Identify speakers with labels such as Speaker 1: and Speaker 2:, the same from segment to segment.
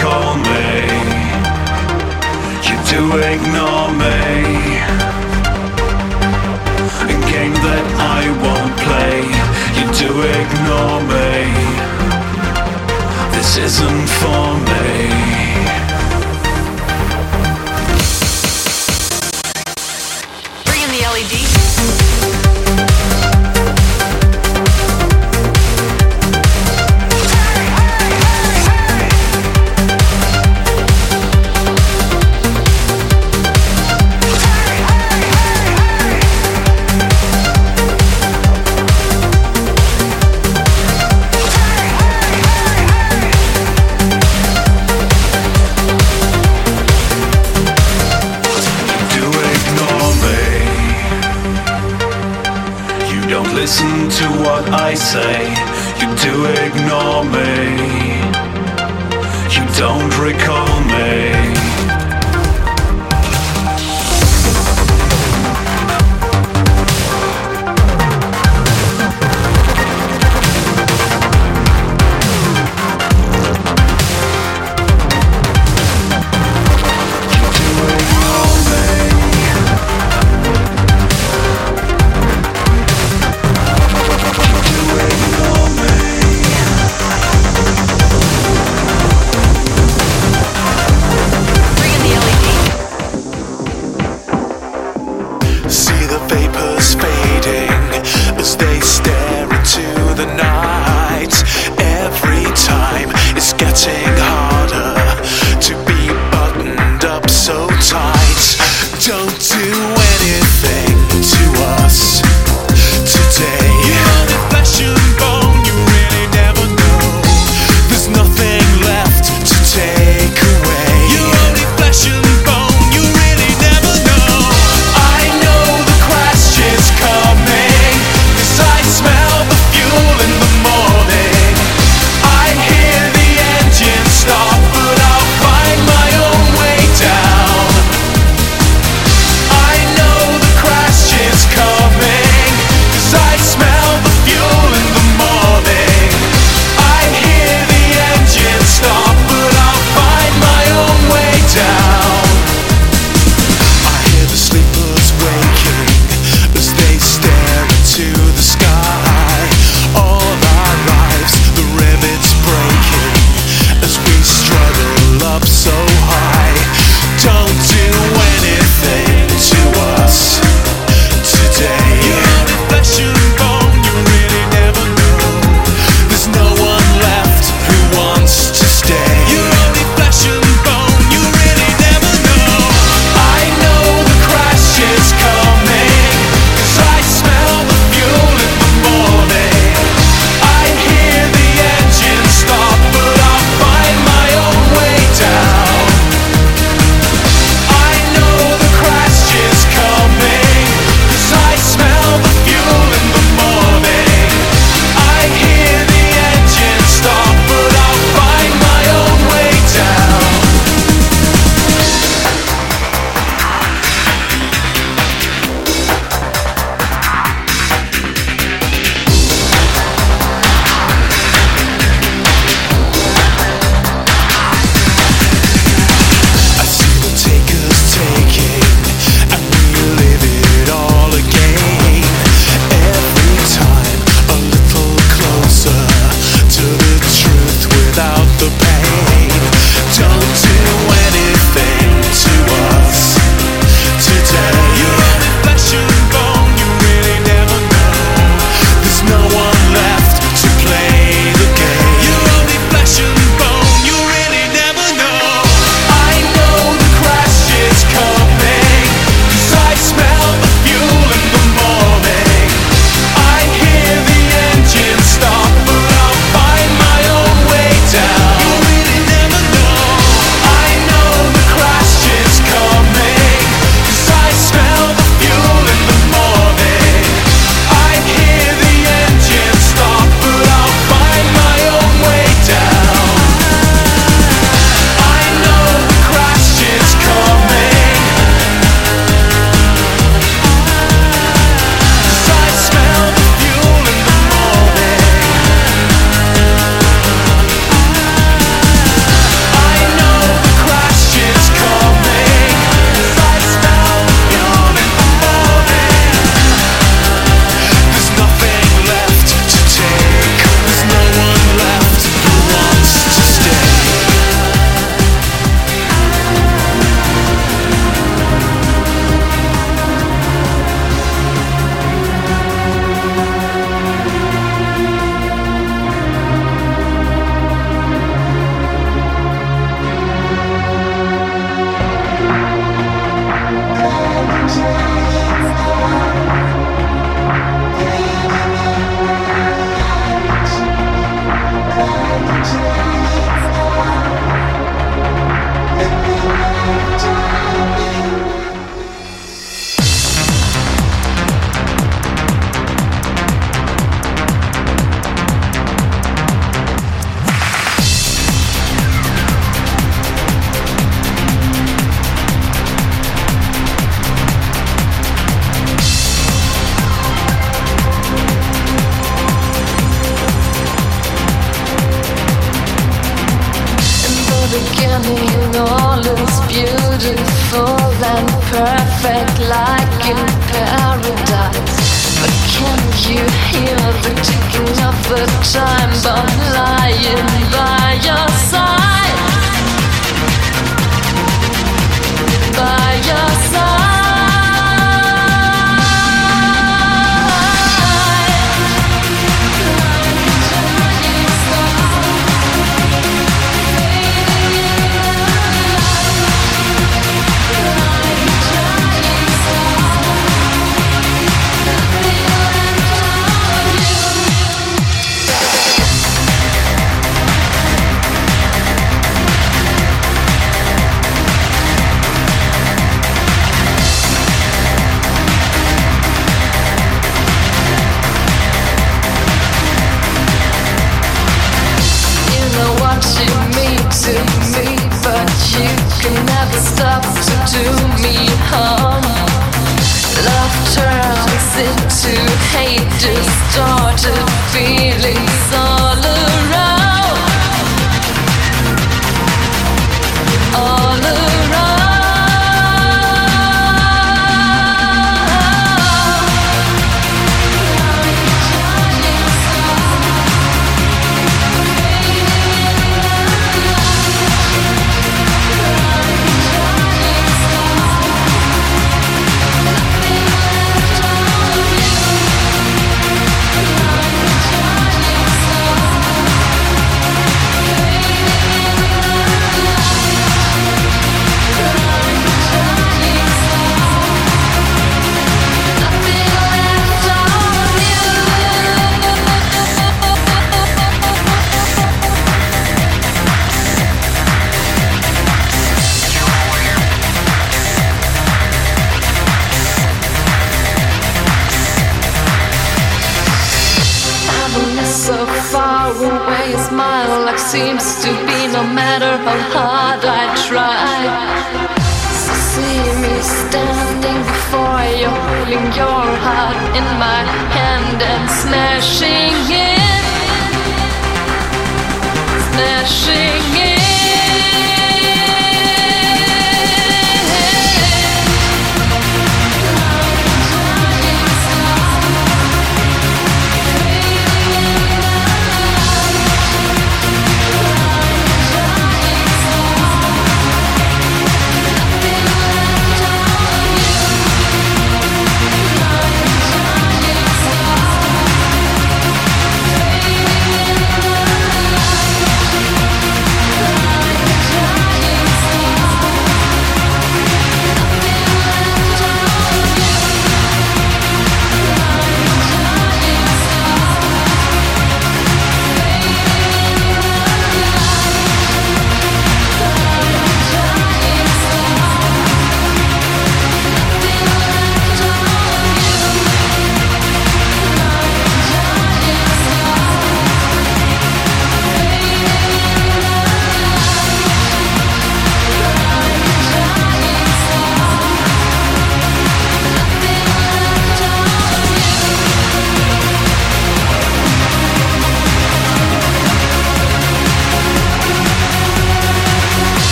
Speaker 1: call me. You do ignore me. A game that I won't play. You do ignore me. This isn't for me.
Speaker 2: Africa.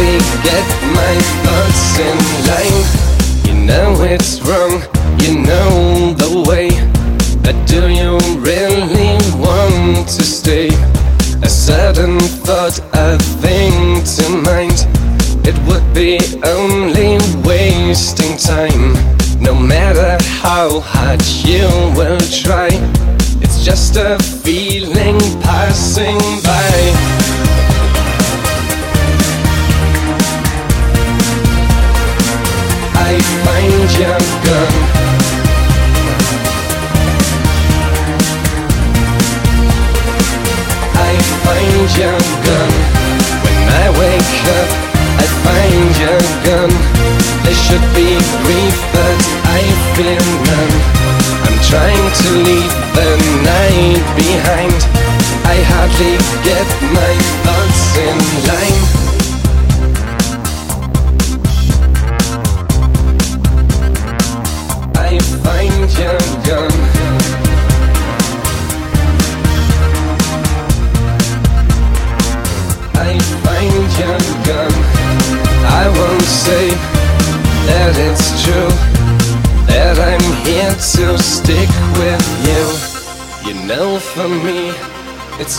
Speaker 2: forget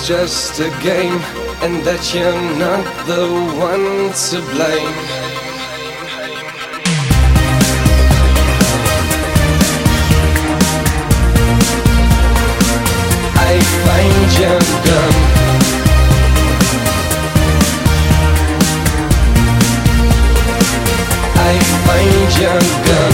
Speaker 2: it's
Speaker 3: just
Speaker 4: a game and that you're not the one to blame. I find your gun I find your gun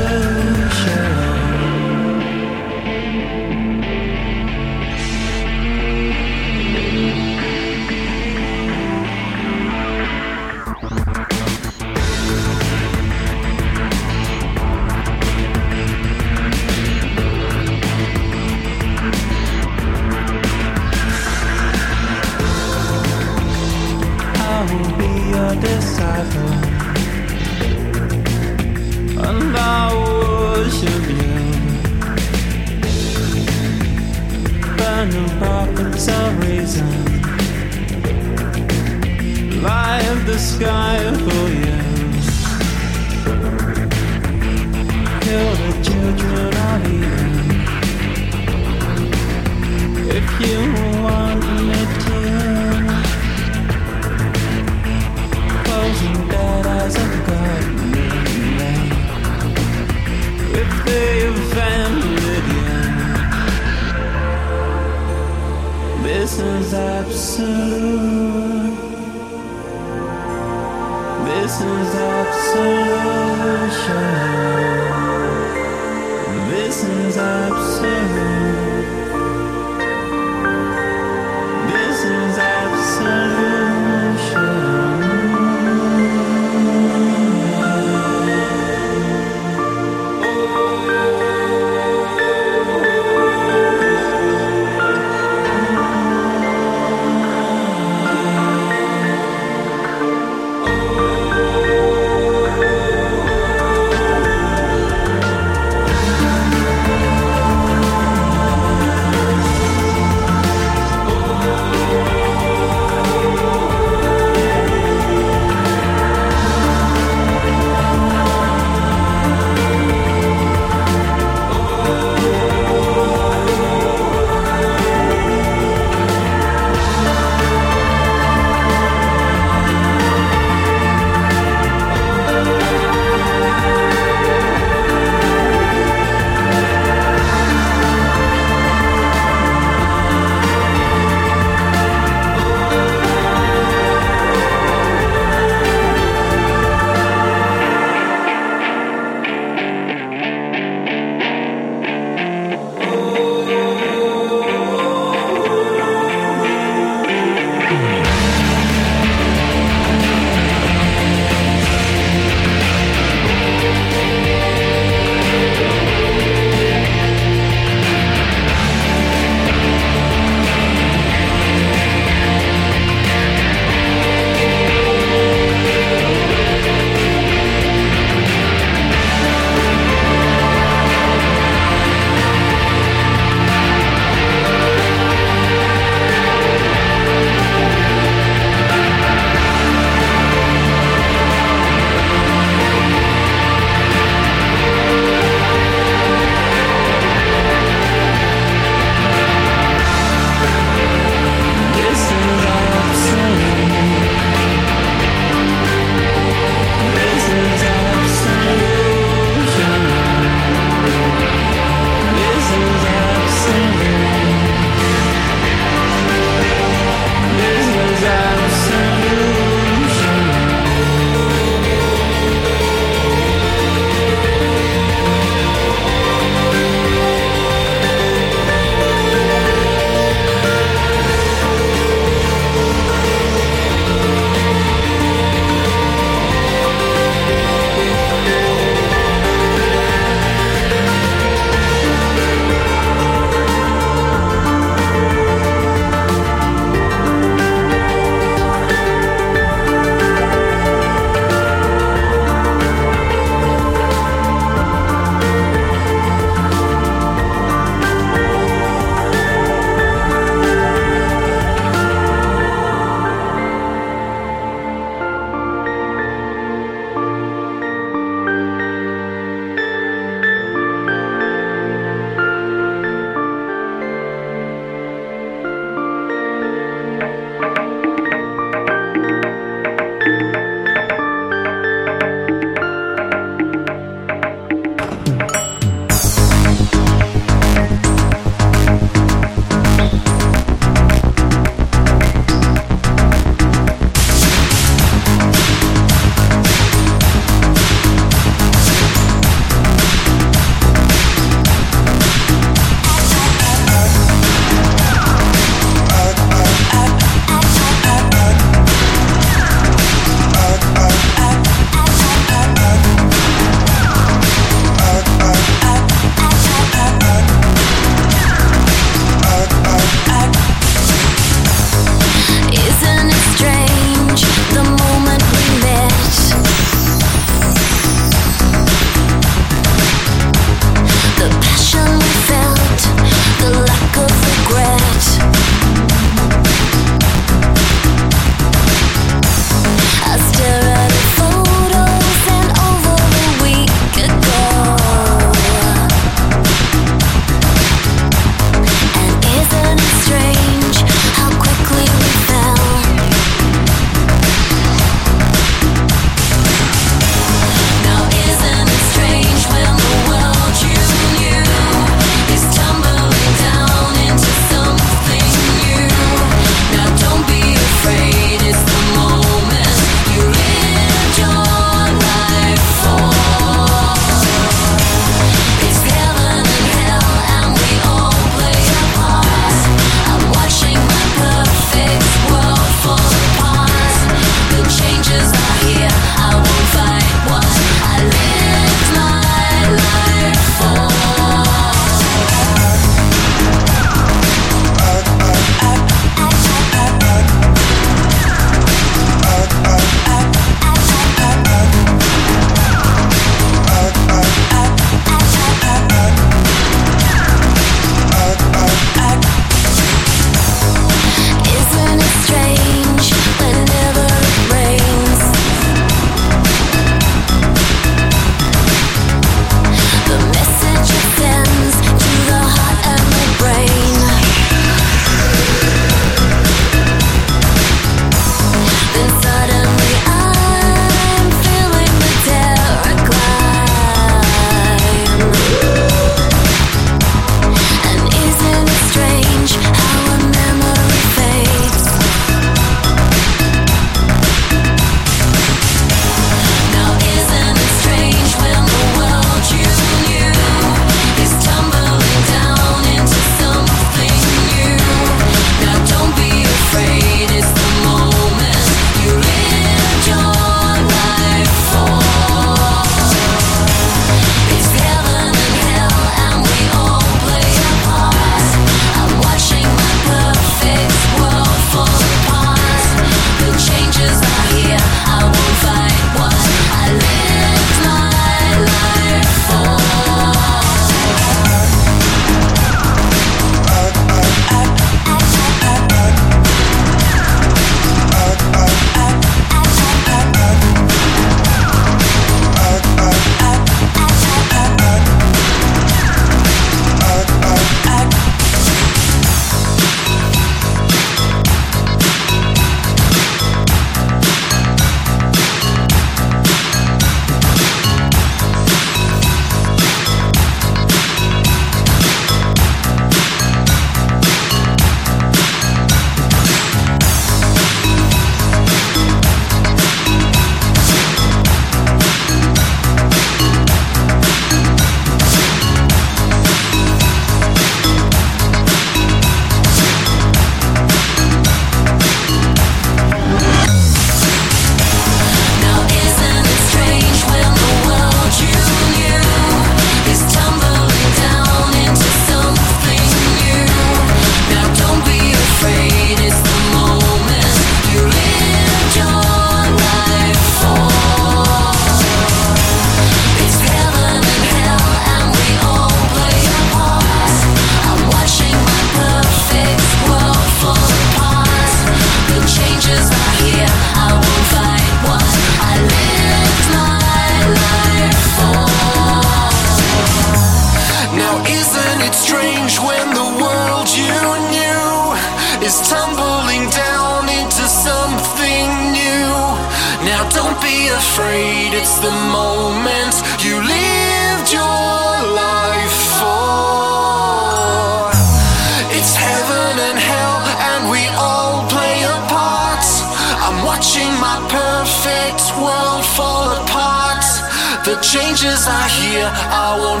Speaker 5: Where you waking up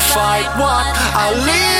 Speaker 5: today? My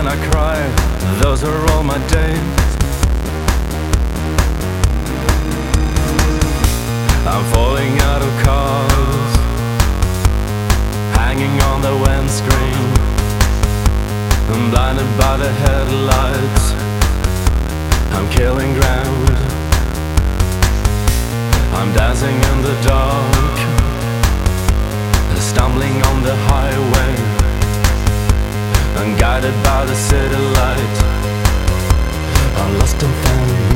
Speaker 3: and I cry. Those are all my days. I'm falling out of cars, hanging on the windscreen. I'm blinded by the headlights. I'm killing ground. I'm dancing in the dark, stumbling on the highway. Unguided by the city light I'm lost and found.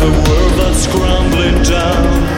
Speaker 3: the world
Speaker 4: that's
Speaker 3: crumbling
Speaker 4: down.